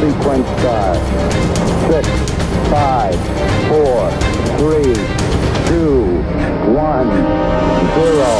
sequence start. Six, five, four, three, two, one, zero.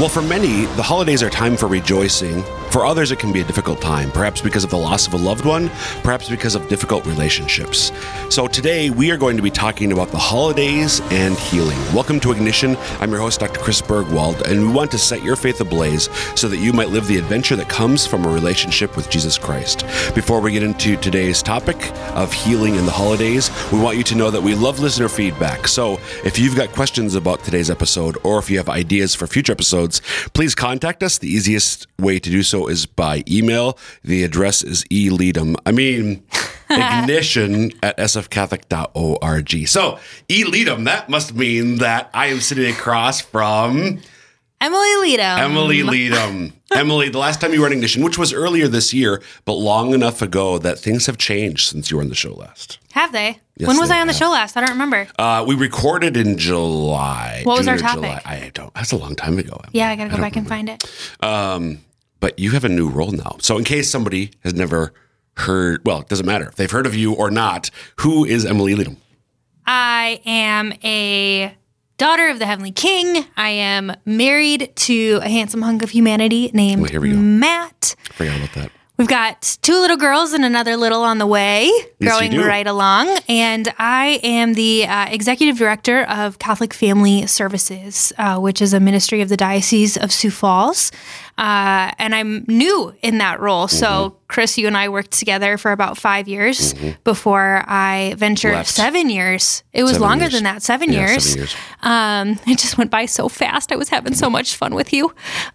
Well, for many, the holidays are time for rejoicing. For others, it can be a difficult time, perhaps because of the loss of a loved one, perhaps because of difficult relationships. So today, we are going to be talking about the holidays and healing. Welcome to Ignition. I'm your host, Dr. Chris Burgwald, and we want to set your faith ablaze so that you might live the adventure that comes from a relationship with Jesus Christ. Before we get into today's topic of healing in the holidays, we want you to know that we love listener feedback. So if you've got questions about today's episode, or if you have ideas for future episodes, please contact us. The easiest way to do so is by email. The address is eleadum. I mean, ignition at sfcatholic.org. So, eleadum, that must mean that I am sitting across from Emily Leadham. Emily Leadham. Emily, the last time you were on Ignition, which was earlier this year, but long enough ago that things have changed since you were on the show last. Have they? Yes, when was they I on the have. show last? I don't remember. Uh, we recorded in July. What was our topic? July. I don't. That's a long time ago. Yeah, I gotta go don't back and find it. Um, but you have a new role now. So, in case somebody has never heard, well, it doesn't matter if they've heard of you or not. Who is Emily Leadham? I am a daughter of the Heavenly King. I am married to a handsome hunk of humanity named Well, here we go. Matt. Forgot about that. We've got two little girls and another little on the way, you growing right along. And I am the uh, executive director of Catholic Family Services, uh, which is a ministry of the Diocese of Sioux Falls. Uh, and I'm new in that role. Mm-hmm. So, Chris, you and I worked together for about five years before I ventured Left. seven years. It was Seven longer years. than that, seven Yeah, years. seven years. Um, it just went by so fast. I was having so much fun with you.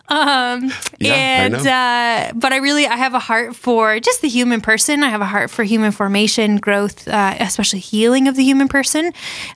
Um, Yeah, I and know. uh, but I really I have a heart for just the human person. I have a heart for human formation, growth, uh, especially healing of the human person.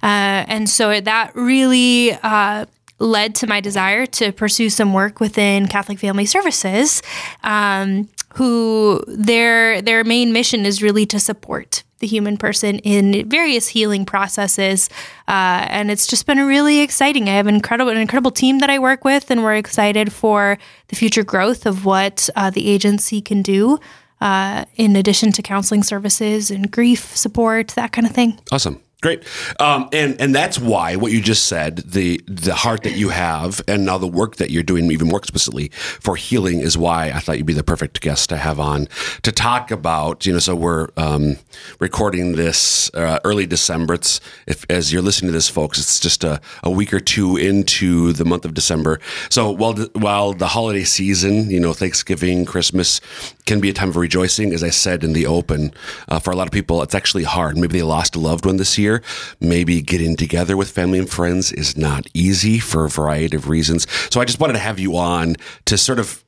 Uh, and so that really uh, led to my desire to pursue some work within Catholic Family Services, um, who their their main mission is really to support the human person in various healing processes, uh, and it's just been really exciting. I have an incredible an incredible team that I work with, and we're excited for the future growth of what uh, the agency can do. Uh, in addition to counseling services and grief support, that kind of thing. Awesome. Great. Um, and and that's why what you just said, the the heart that you have and now the work that you're doing even more explicitly for healing is why I thought you'd be the perfect guest to have on to talk about, you know, so we're um, recording this uh, early December. It's if as you're listening to this folks, it's just a, a week or two into the month of December. So while the, while the holiday season, you know, Thanksgiving, Christmas can be a time of rejoicing, as I said in the open, uh, for a lot of people, it's actually hard. Maybe they lost a loved one this year. Maybe getting together with family and friends is not easy for a variety of reasons. So I just wanted to have you on to sort of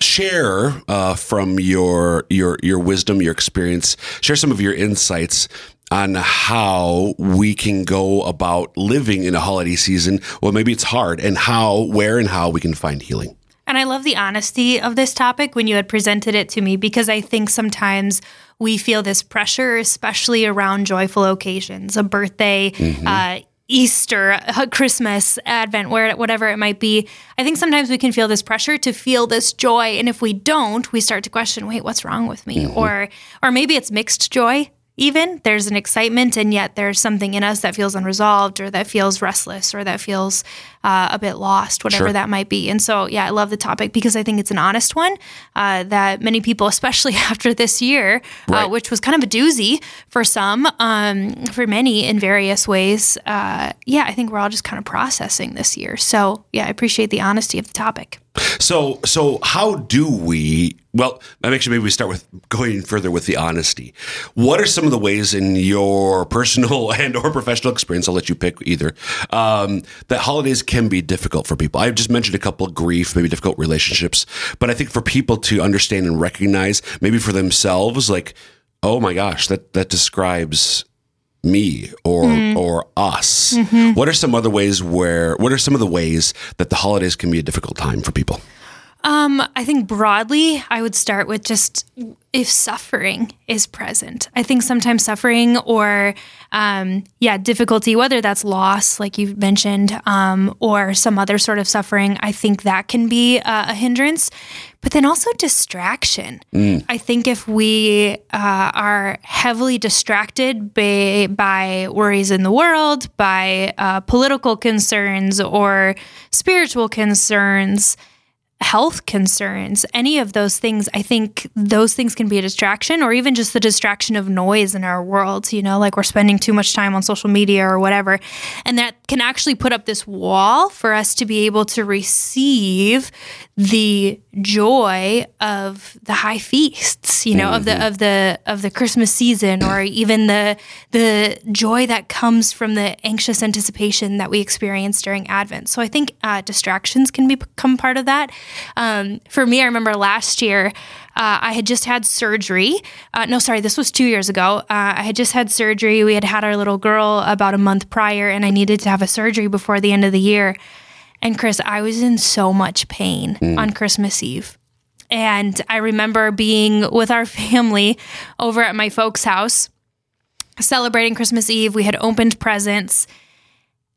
share uh, from your your your wisdom, your experience, share some of your insights on how we can go about living in a holiday season. Well, maybe it's hard, and how, where, and how we can find healing. And I love the honesty of this topic when you had presented it to me because I think sometimes we feel this pressure, especially around joyful occasions, a birthday, uh, Easter, Christmas, Advent, where whatever it might be. I think sometimes we can feel this pressure to feel this joy, and if we don't, we start to question, "Wait, what's wrong with me?" Or, or maybe it's mixed joy. Even there's an excitement, and yet there's something in us that feels unresolved, or that feels restless, or that feels uh, a bit lost, whatever Sure. that might be. And so, yeah, I love the topic because I think it's an honest one uh, that many people, especially after this year, Right. uh, which was kind of a doozy for some, um, for many in various ways. Uh, yeah, I think we're all just kind of processing this year. So, yeah, I appreciate the honesty of the topic. So, so how do we? Well, actually, maybe we start with going further with the honesty. What are some of the ways in your personal and or professional experience? I'll let you pick either. Um, that holidays can be difficult for people. I've just mentioned a couple of grief, maybe difficult relationships, but I think for people to understand and recognize, maybe for themselves, like, oh my gosh, that that describes me or or us. What are some other ways where? What are some of the ways that the holidays can be a difficult time for people? Um, I think broadly, I would start with just if suffering is present. I think sometimes suffering or, um, yeah, difficulty, whether that's loss, like you mentioned, um, or some other sort of suffering, I think that can be uh, a hindrance. but then also distraction. I think if we uh, are heavily distracted by, by worries in the world, by uh, political concerns or spiritual concerns, health concerns, any of those things, I think those things can be a distraction or even just the distraction of noise in our world, you know, like we're spending too much time on social media or whatever. And that can actually put up this wall for us to be able to receive the joy of the high feasts, you know, of the of the of the Christmas season or even the the joy that comes from the anxious anticipation that we experience during Advent. So I think uh, distractions can become part of that. Um, for me, I remember last year uh, I had just had surgery. Uh, no, sorry, this was two years ago. Uh, I had just had surgery. We had had our little girl about a month prior, and I needed to have a surgery before the end of the year. And Chris, I was in so much pain on Christmas Eve. And I remember being with our family over at my folks' house, celebrating Christmas Eve. We had opened presents,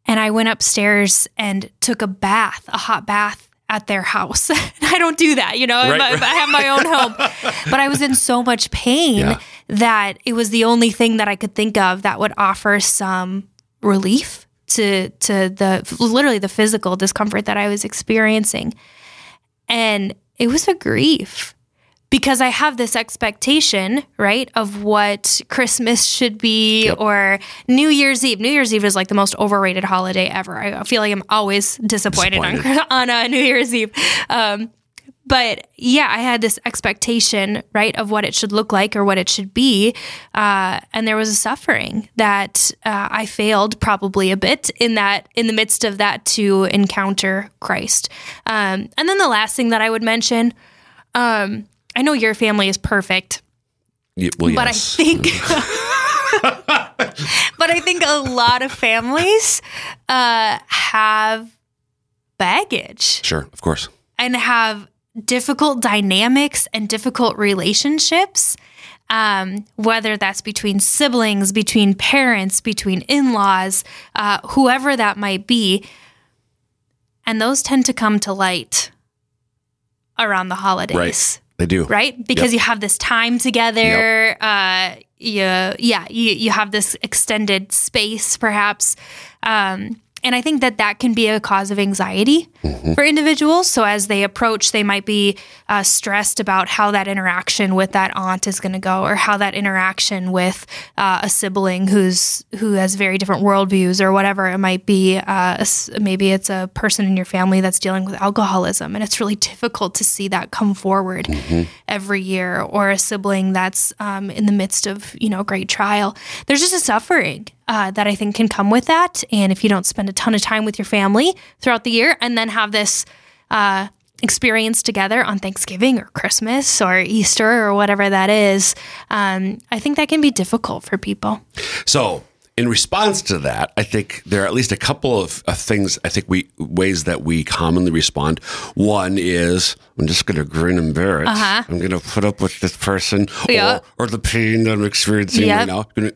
and I went upstairs and took a bath, a hot bath at their house. I don't do that, you know, Right, I, I have my own home. But I was in so much pain Yeah. that it was the only thing that I could think of that would offer some relief to to the literally the physical discomfort that I was experiencing. And it was a grief because I have this expectation, right, of what Christmas should be or New Year's Eve. New Year's Eve is like the most overrated holiday ever. I feel like I'm always disappointed, Disappointed. on on uh, New Year's Eve. Um, but yeah, I had this expectation, right, of what it should look like or what it should be, uh, and there was a suffering that uh, I failed probably a bit in that in the midst of that to encounter Christ. Um, and then the last thing that I would mention, um, I know your family is perfect, Yeah, well, but yes. I think. but I think a lot of families uh, have baggage sure, of course. and have difficult dynamics and difficult relationships, um, whether that's between siblings, between parents, between in laws, uh, whoever that might be. And those tend to come to light around the holidays They do. right? Because you have this time together. Uh, you, yeah, you you have this extended space, perhaps. Um, and I think that that can be a cause of anxiety for individuals. So as they approach, they might be uh, stressed about how that interaction with that aunt is going to go, or how that interaction with uh, a sibling who's who has very different worldviews, or whatever it might be. Uh, maybe it's a person in your family that's dealing with alcoholism, and it's really difficult to see that come forward every year, or a sibling that's um, in the midst of you know great trial. There's just a suffering uh, that I think can come with that. And if you don't spend a ton of time with your family throughout the year and then have this uh, experience together on Thanksgiving or Christmas or Easter or whatever that is, um, I think that can be difficult for people. So, in response to that, I think there are at least a couple of, of things. I think we ways that we commonly respond. One is I'm just going to grin and bear it. I'm going to put up with this person Uh-huh. Yeah. or, or the pain that I'm experiencing Yep. right now,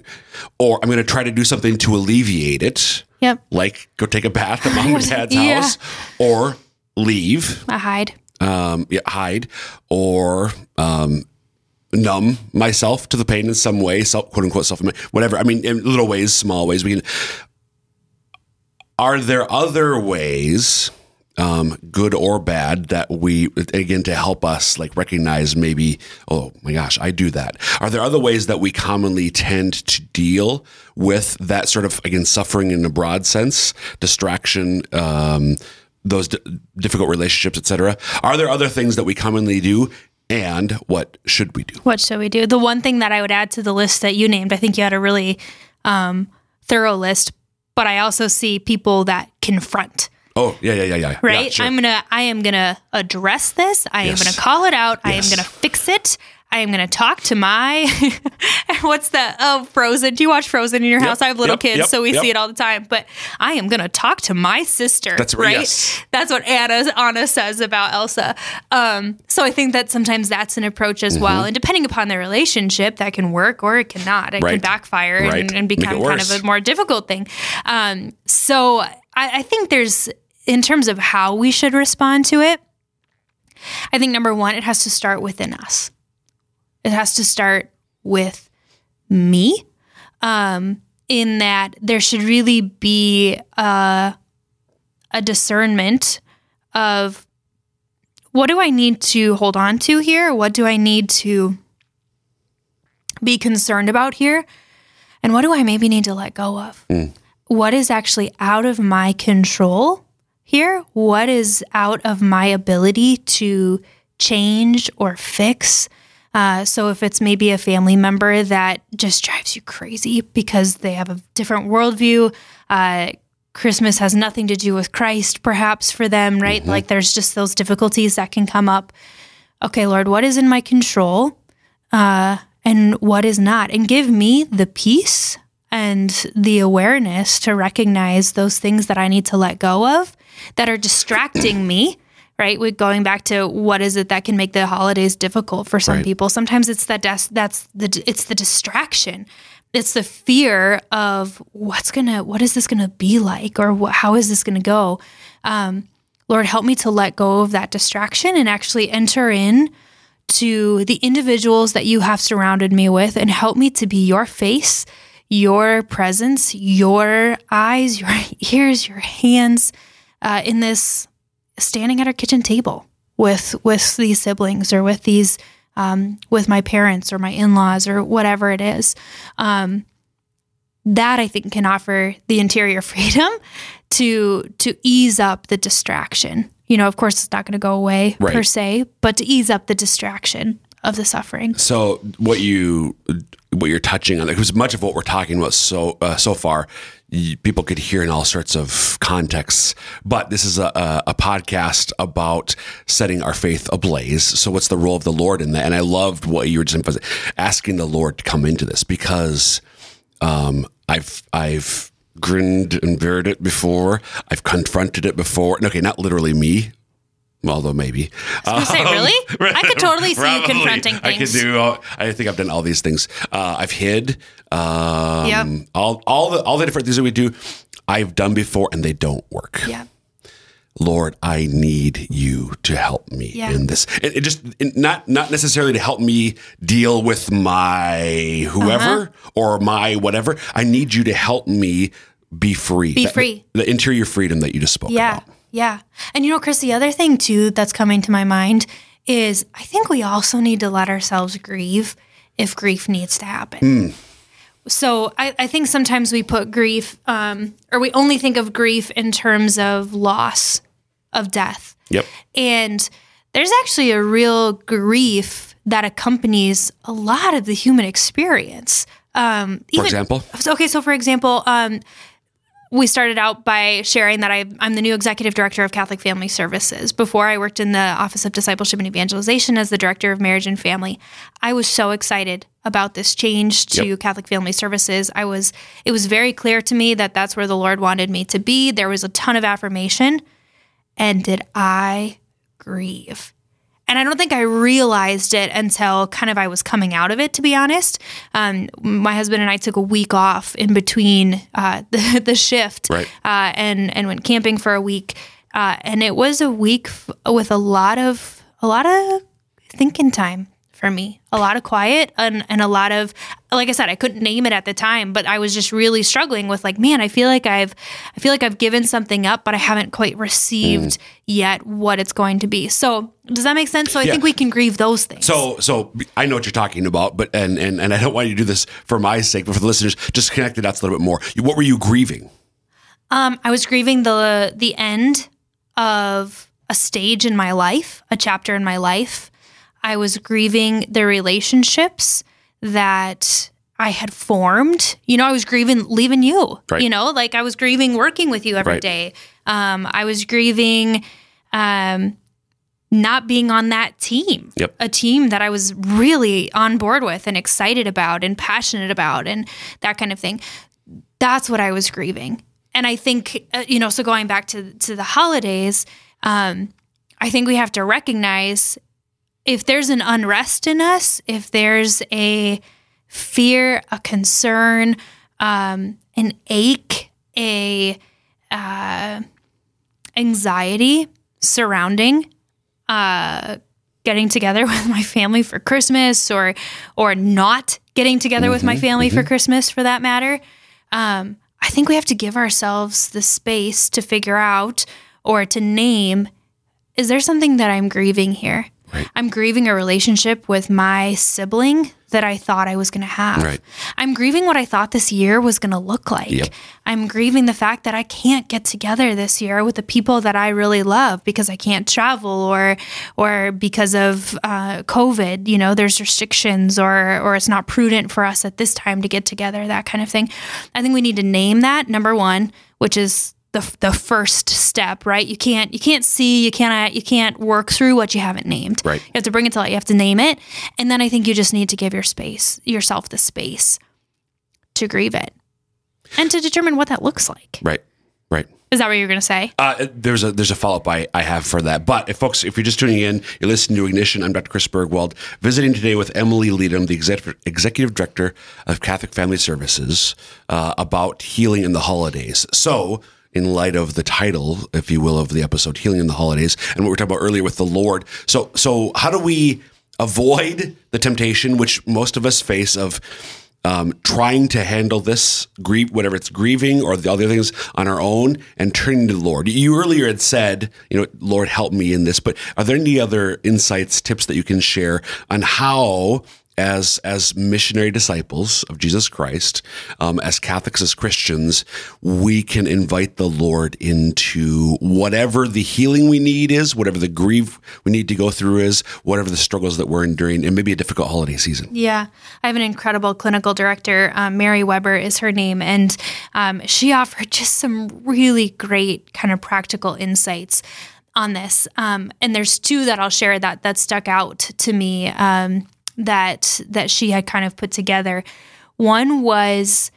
or I'm going to try to do something to alleviate it. Yep. Like go take a bath at mom and dad's Yeah. house, or leave, I hide. um, yeah, hide, or um, numb myself to the pain in some way, self, quote unquote self, whatever. I mean, in little ways, small ways. We can. Are there other ways, um, good or bad, that we again to help us like recognize maybe? Oh my gosh, I do that. Are there other ways that we commonly tend to deal with that sort of again suffering in a broad sense, distraction? Um, those d- difficult relationships, etc. Are there other things that we commonly do, and what should we do? What should we do? The one thing that I would add to the list that you named, I think you had a really um, thorough list, but I also see people that confront. Oh, yeah, yeah, yeah, yeah. right Yeah, sure. i'm gonna i am gonna address this i Yes. am gonna call it out i am gonna fix it i am gonna talk to my what's that oh frozen. Do you watch frozen in your house? I have little yep, kids yep, so we see it all the time. But i am gonna talk to my sister That's right, yes. that's what anna anna says about elsa. Um, so i think that sometimes that's an approach as well. And depending upon the relationship that can work or it cannot. It Mm-hmm. Right. can backfire Right. and, and become kind of a more difficult thing. Um, so I, I think there's, in terms of how we should respond to it, I think number one, it has to start within us. It has to start with me. Um, in that there should really be a, a discernment of what do I need to hold on to here? What do I need to be concerned about here? And what do I maybe need to let go of? What is actually out of my control here? What is out of my ability to change or fix? Uh, so if it's maybe a family member that just drives you crazy because they have a different worldview, uh, Christmas has nothing to do with Christ, perhaps for them, right? Like there's just those difficulties that can come up. Okay, Lord, what is in my control uh, and what is not? And give me the peace and the awareness to recognize those things that I need to let go of that are distracting me right? We're going back to what is it that can make the holidays difficult for some Right. people. Sometimes it's that des- that's the it's the distraction. It's the fear of what's gonna what is this gonna be like or wh- how is this gonna go. Um, Lord, help me to let go of that distraction and actually enter in to the individuals that you have surrounded me with and help me to be your face, your presence, your eyes, your ears, your hands uh, in this standing at our kitchen table with with these siblings or with these um, with my parents or my in-laws or whatever it is. Um, that i think can offer the interior freedom to to ease up the distraction. You know of course it's not going to go away per se but to ease up the distraction of the suffering. So what you what you're touching on, because much of what we're talking about so uh, so far, people could hear in all sorts of contexts. But this is a, a, a podcast about setting our faith ablaze. So what's the role of the Lord in that? And I loved what you were just emphasizing, asking the Lord to come into this because um, I've I've grinned and bared it before. I've confronted it before. Okay, not literally me. Although maybe. I was gonna say, really? I could totally see you confronting I could things. do. All, I think I've done all these things. Uh, I've hid. Um, Yep. All all the all the different things that we do. I've done before, and they don't work. yeah Lord, I need you to help me Yeah. in this. It, it just it, not not necessarily to help me deal with my whoever Uh-huh. or my whatever. I need you to help me be free. Be That- free. The, interior freedom that you just spoke Yeah. about. Yeah. And you know, Chris, the other thing too that's coming to my mind is I think we also need to let ourselves grieve if grief needs to happen. So I, I think sometimes we put grief, um, or we only think of grief in terms of loss, of death. Yep. And there's actually a real grief that accompanies a lot of the human experience. Um, For example, okay, so for example, um, we started out by sharing that I, I'm the new executive director of Catholic Family Services. Before I worked in the Office of Discipleship and Evangelization as the director of marriage and family. I was so excited about this change to Yep. Catholic Family Services. I was it was very clear to me that that's where the Lord wanted me to be. There was a ton of affirmation, and did I grieve? And I don't think I realized it until kind of I was coming out of it, to be honest. Um, my husband and I took a week off in between uh, the, the shift Right. uh, and, and went camping for a week. Uh, and it was a week f- with a lot of a lot of thinking time for me, a lot of quiet and, and a lot of, like I said, I couldn't name it at the time, but I was just really struggling with like, man, I feel like I've, I feel like I've given something up, but I haven't quite received yet what it's going to be. So does that make sense? So I Yeah. think we can grieve those things. So, so I know what you're talking about, but and and and I don't want you to do this for my sake, but for the listeners, just connect the dots a little bit more. What were you grieving? Um, I was grieving the the end of a stage in my life, a chapter in my life. I was grieving the relationships that I had formed. You know, I was grieving leaving you. Right. You know, like I was grieving working with you every Right. day. Um, I was grieving um, not being on that team. Yep. A team that I was really on board with and excited about and passionate about and that kind of thing. That's what I was grieving. And I think, uh, you know, so going back to, to the holidays, um, I think we have to recognize if there's an unrest in us, if there's a fear, a concern, um, an ache, a uh, anxiety surrounding uh, getting together with my family for Christmas or or not getting together with my family for Christmas for that matter. Um, I think we have to give ourselves the space to figure out or to name is there something that I'm grieving here? I'm grieving a relationship with my sibling that I thought I was going to have. Right. I'm grieving what I thought this year was going to look like. Yep. I'm grieving the fact that I can't get together this year with the people that I really love because I can't travel or or because of uh, COVID. You know, there's restrictions or or it's not prudent for us at this time to get together. That kind of thing. I think we need to name that number one, which is the, the first step, right? You can't you can't see, you can't you can't work through what you haven't named. Right. You have to bring it to light. You have to name it, and then I think you just need to give your space yourself the space to grieve it and to determine what that looks like. Right. Right. Is that what you're going to say? Uh, there's a there's a follow up I, I have for that. But if folks, if you're just tuning in, you're listening to Ignition. I'm Dr. Chris Burgwald, visiting today with Emily Leadham, the executive executive director of Catholic Family Services, uh, about healing in the holidays. So. In light of the title, if you will, of the episode, "Healing in the Holidays," and what we were talking about earlier with the Lord. So, so how do we avoid the temptation which most of us face of um, trying to handle this grief, whatever it's grieving or the other things on our own, and turning to the Lord. You earlier had said, you know, Lord, help me in this. But are there any other insights, tips that you can share on how? As, as missionary disciples of Jesus Christ, um, as Catholics, as Christians, we can invite the Lord into whatever the healing we need is, whatever the grief we need to go through is, whatever the struggles that we're enduring, and maybe a difficult holiday season. Yeah, I have an incredible clinical director. Um, Mary Weber is her name, and um, she offered just some really great kind of practical insights on this. Um, and there's two that I'll share that that stuck out to me um, that that she had kind of put together. One was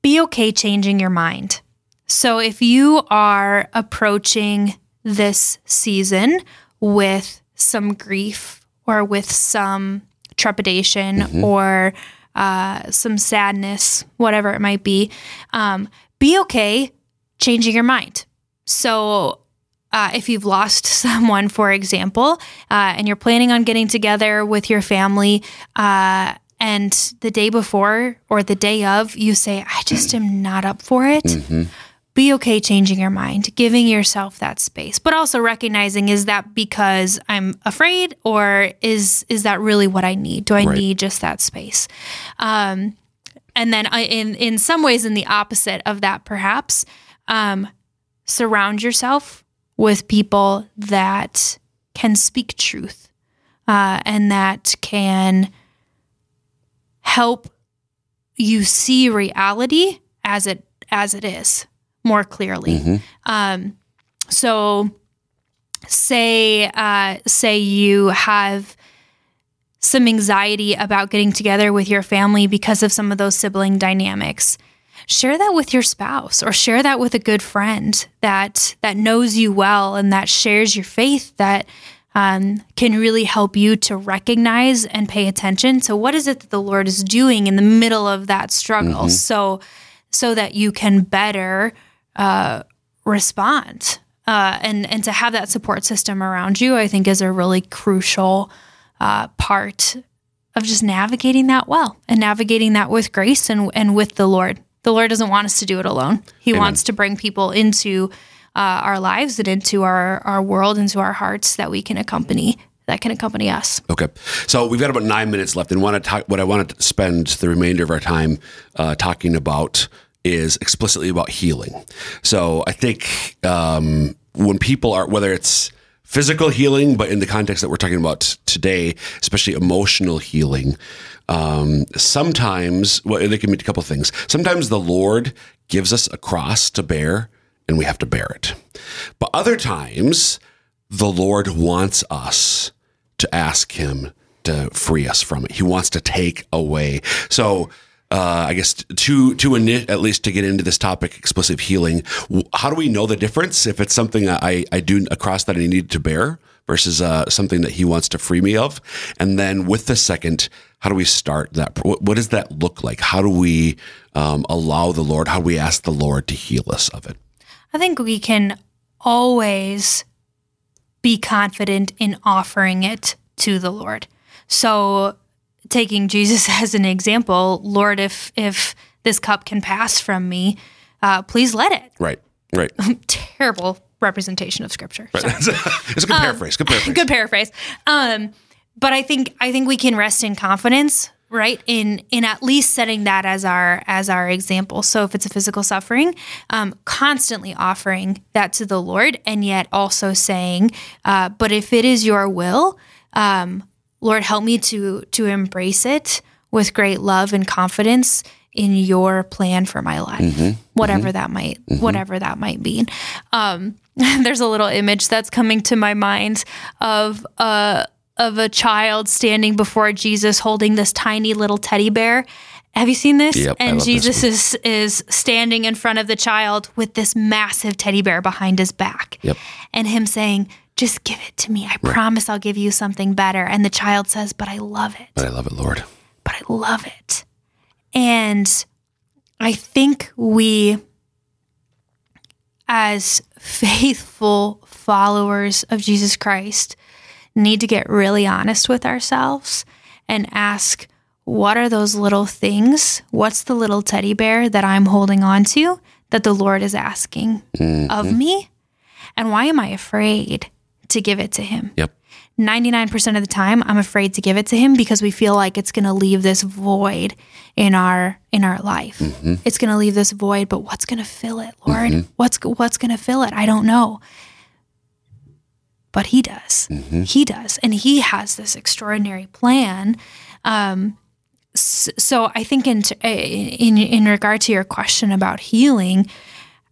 be okay changing your mind. So if you are approaching this season with some grief or with some trepidation or uh, some sadness, whatever it might be, um, be okay changing your mind. So, uh, if you've lost someone, for example, uh, and you're planning on getting together with your family, uh, and the day before or the day of, you say, I just am not up for it. Be okay changing your mind, giving yourself that space, but also recognizing is that because I'm afraid, or is is that really what I need? Do I Right. need just that space? Um, and then I, in in some ways, in the opposite of that, perhaps um, surround yourself with people that can speak truth uh, and that can help you see reality as it as it is more clearly. Um, so, say uh, say you have some anxiety about getting together with your family because of some of those sibling dynamics share that with your spouse or share that with a good friend that that knows you well and that shares your faith that um, can really help you to recognize and pay attention to what is it that the lord is doing in the middle of that struggle so so that you can better uh, respond uh, and and to have that support system around you i think is a really crucial uh, part of just navigating that well and navigating that with grace and, and with the Lord. The Lord doesn't want us to do it alone. He wants to bring people into uh, our lives and into our, our world, into our hearts that we can accompany, that can accompany us. Okay, so we've got about nine minutes left, and want to talk. What I want to spend the remainder of our time uh, talking about is explicitly about healing. So I think um, when people are, whether it's physical healing, but in the context that we're talking about today, especially emotional healing, um, sometimes well, there can be a couple things. Sometimes the Lord gives us a cross to bear, and we have to bear it. But other times, the Lord wants us to ask Him to free us from it. He wants to take away. So, uh, I guess to to ini- at least to get into this topic, explosive healing. How do we know the difference if it's something I I do across that I need to bear versus uh, something that He wants to free me of? And then with the second, how do we start that? What, what does that look like? How do we um, allow the Lord? How do we ask the Lord to heal us of it? I think we can always be confident in offering it to the Lord. So, taking Jesus as an example, Lord, if if this cup can pass from me, uh, please let it. Right. Right. Terrible representation of Scripture. Sorry. it's a good paraphrase. Good paraphrase. Good paraphrase. Um, but I think I think we can rest in confidence, right? In in at least setting that as our as our example. So if it's a physical suffering, um, constantly offering that to the Lord, and yet also saying, uh, "But if it is Your will, um, Lord, help me to to embrace it with great love and confidence." in your plan for my life mm-hmm. Mm-hmm. Mm-hmm. whatever that might whatever that might mean um, there's a little image that's coming to my mind of a of a child standing before Jesus holding this tiny little teddy bear. Have you seen this? Yep, and love this Jesus is is standing in front of the child with this massive teddy bear behind his back. Yep. And him saying, "Just give it to me. I promise I'll give you something better." And the child says, "But I love it. But I love it, Lord. But I love it." And I think we as faithful followers of Jesus Christ need to get really honest with ourselves and ask what are those little things? What's the little teddy bear that I'm holding on to that the Lord is asking mm-hmm. of me? And why am I afraid to give it to Him? Yep. 99% of the time I'm afraid to give it to him because we feel like it's going to leave this void in our in our life. Mm-hmm. It's going to leave this void, but what's going to fill it, Lord? Mm-hmm. What's what's going to fill it? I don't know. But he does. Mm-hmm. He does. And he has this extraordinary plan. Um so I think in, eh, in in regard to your question about healing,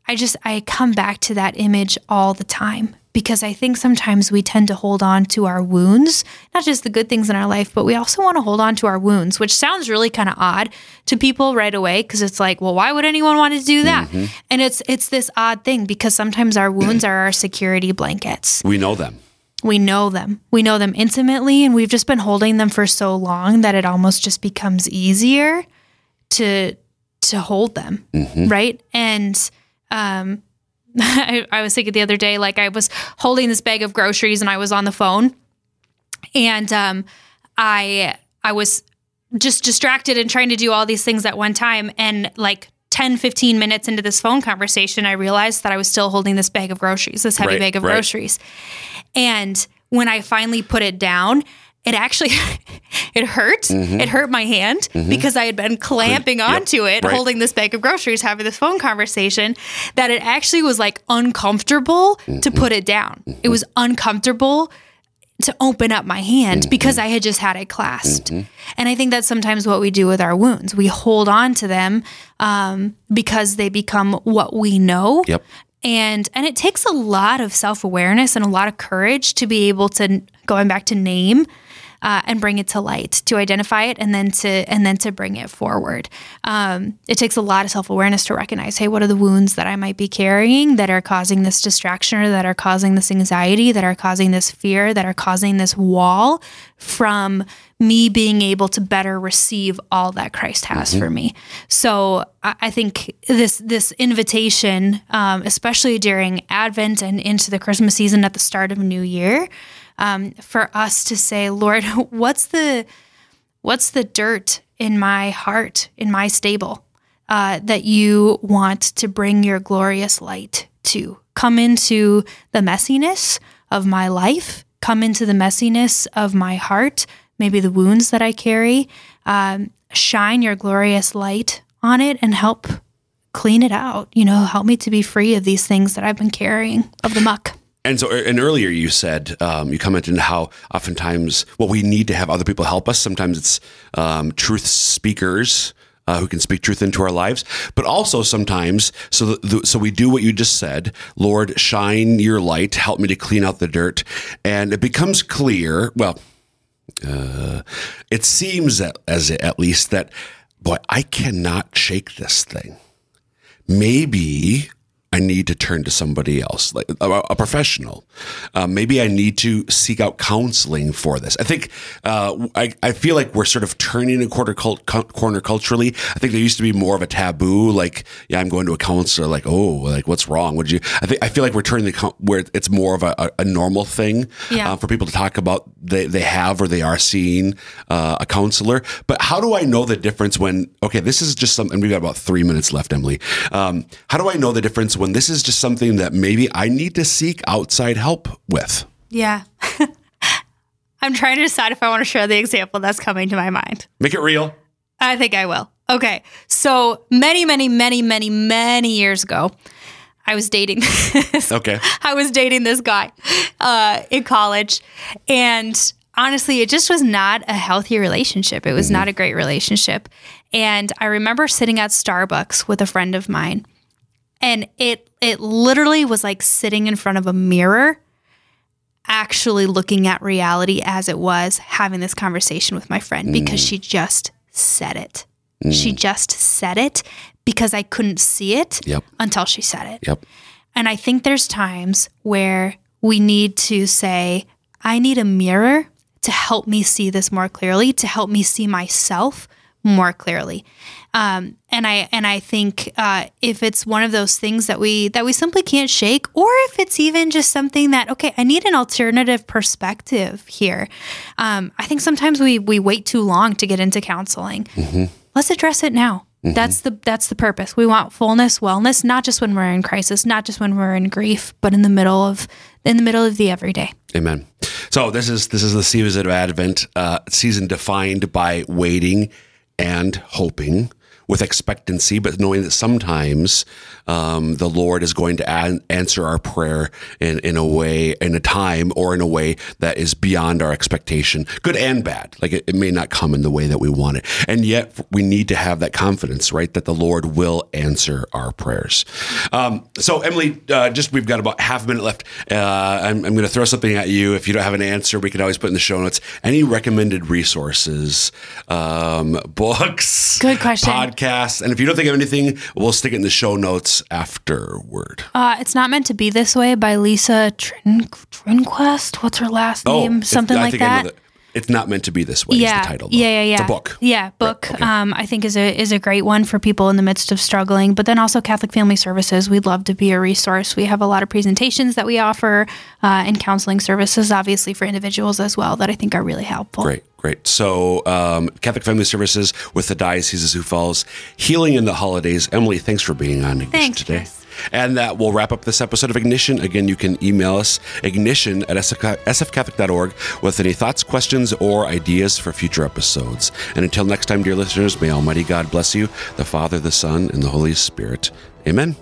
I just I come back to that image all the time because I think sometimes we tend to hold on to our wounds, not just the good things in our life, but we also want to hold on to our wounds, which sounds really kind of odd to people right away because it's like, well, why would anyone want to do that? And it's it's this odd thing because sometimes our wounds are our security blankets. We know them. We know them. We know them intimately and we've just been holding them for so long that it almost just becomes easier to to hold them, right? And um I, I was thinking the other day, like I was holding this bag of groceries and I was on the phone, and um, I I was just distracted and trying to do all these things at one time, and like 10, 15 minutes into this phone conversation, I realized that I was still holding this bag of groceries, this heavy Right, bag of right. groceries, and when I finally put it down. It actually, it hurt. Mm-hmm. It hurt my hand mm-hmm. because I had been clamping Mm-hmm. Yep, onto it, right. holding this bag of groceries, having this phone conversation, that it actually was like uncomfortable to mm-hmm. put it down. It was uncomfortable to open up my hand because I had just had it clasped. And I think that's sometimes what we do with our wounds. We hold on to them um, because they become what we know. Yep. And and it takes a lot of self awareness and a lot of courage to be able to going back to name uh, and bring it to light, to identify it, and then to and then to bring it forward. Um, it takes a lot of self awareness to recognize, hey, what are the wounds that I might be carrying that are causing this distraction, or that are causing this anxiety, that are causing this fear, that are causing this wall from me being able to better receive all that Christ has for me. So I I think this this invitation, um, especially during Advent and into the Christmas season at the start of new year, um, for us to say, Lord, what's the what's the dirt in my heart, in my stable, uh, that you want to bring your glorious light to? Come into the messiness of my life, come into the messiness of my heart, maybe the wounds that I carry. Um, shine your glorious light on it and help clean it out. You know, help me to be free of these things that I've been carrying, of the muck. And so, and earlier you said um, you commented on how oftentimes well we need to have other people help us. Sometimes it's um, truth speakers uh, who can speak truth into our lives, but also sometimes so the, so we do what you just said. Lord, shine your light, help me to clean out the dirt, and it becomes clear. Well, uh, it seems that, as at least that boy, I cannot shake this thing. Maybe I need to turn to somebody else, like a, a professional. Uh, maybe I need to seek out counseling for this. I think uh, I, I feel like we're sort of turning a quarter cult, corner culturally. I think there used to be more of a taboo, like yeah, I'm going to a counselor, like oh, like what's wrong? Would you? I think I feel like we're turning the where it's more of a, a normal thing Yeah. uh, for people to talk about they they have or they are seeing uh, a counselor. But how do I know the difference when okay, this is just something? We've got about three minutes left, Emily. Um, how do I know the difference when this is just something that maybe I need to seek outside help with? Yeah. I'm trying to decide if I want to share the example that's coming to my mind. Make it real. I think I will. Okay. So many, many, many, many, many years ago, I was dating this. Okay. I was dating this guy uh, in college. And honestly, it just was not a healthy relationship. It was not a great relationship. And I remember sitting at Starbucks with a friend of mine. And it it literally was like sitting in front of a mirror, actually looking at reality as it was, having this conversation with my friend because mm. she just said it. Mm. She just said it because I couldn't see it Yep. until she said it. Yep. And I think there's times where we need to say, I need a mirror to help me see this more clearly, to help me see myself more clearly. Um, and I and I think uh, if it's one of those things that we that we simply can't shake, or if it's even just something that okay, I need an alternative perspective here. Um, I think sometimes we we wait too long to get into counseling. Let's address it now. That's the that's the purpose. We want fullness, wellness, not just when we're in crisis, not just when we're in grief, but in the middle of in the middle of the everyday. Amen. So this is this is the season of Advent, uh, season defined by waiting and hoping with expectancy, but knowing that sometimes um, the Lord is going to an- answer our prayer in, in a way, in a time, or in a way that is beyond our expectation, good and bad. Like it, it may not come in the way that we want it. And yet we need to have that confidence, right? That the Lord will answer our prayers. Um, so, Emily, uh, just we've got about half a minute left. Uh, I'm, I'm going to throw something at you. If you don't have an answer, we can always put in the show notes. Any recommended resources, um, books, Good question. podcasts, and if you don't think of anything, we'll stick it in the show notes afterward. Uh, it's not meant to be this way by Lisa Trin- Trinquest. What's her last name? Oh, it's- Something I like think that. It's not meant to be this way. yeah, is the title. yeah, yeah, yeah. It's a book. Yeah, book. okay. Um, I think is a is a great one for people in the midst of struggling. But then also Catholic Family Services. We'd love to be a resource. We have a lot of presentations that we offer uh, and counseling services, obviously for individuals as well, that I think are really helpful. Great, great. So, um, Catholic Family Services with the Diocese of Sioux Falls, healing in the holidays. Emily, thanks for being on Ignition Thanks, today. Chris. And that will wrap up this episode of Ignition. Again, you can email us ignition at sfcatholic.org with any thoughts, questions, or ideas for future episodes. And until next time, dear listeners, may Almighty God bless you, the Father, the Son, and the Holy Spirit. Amen.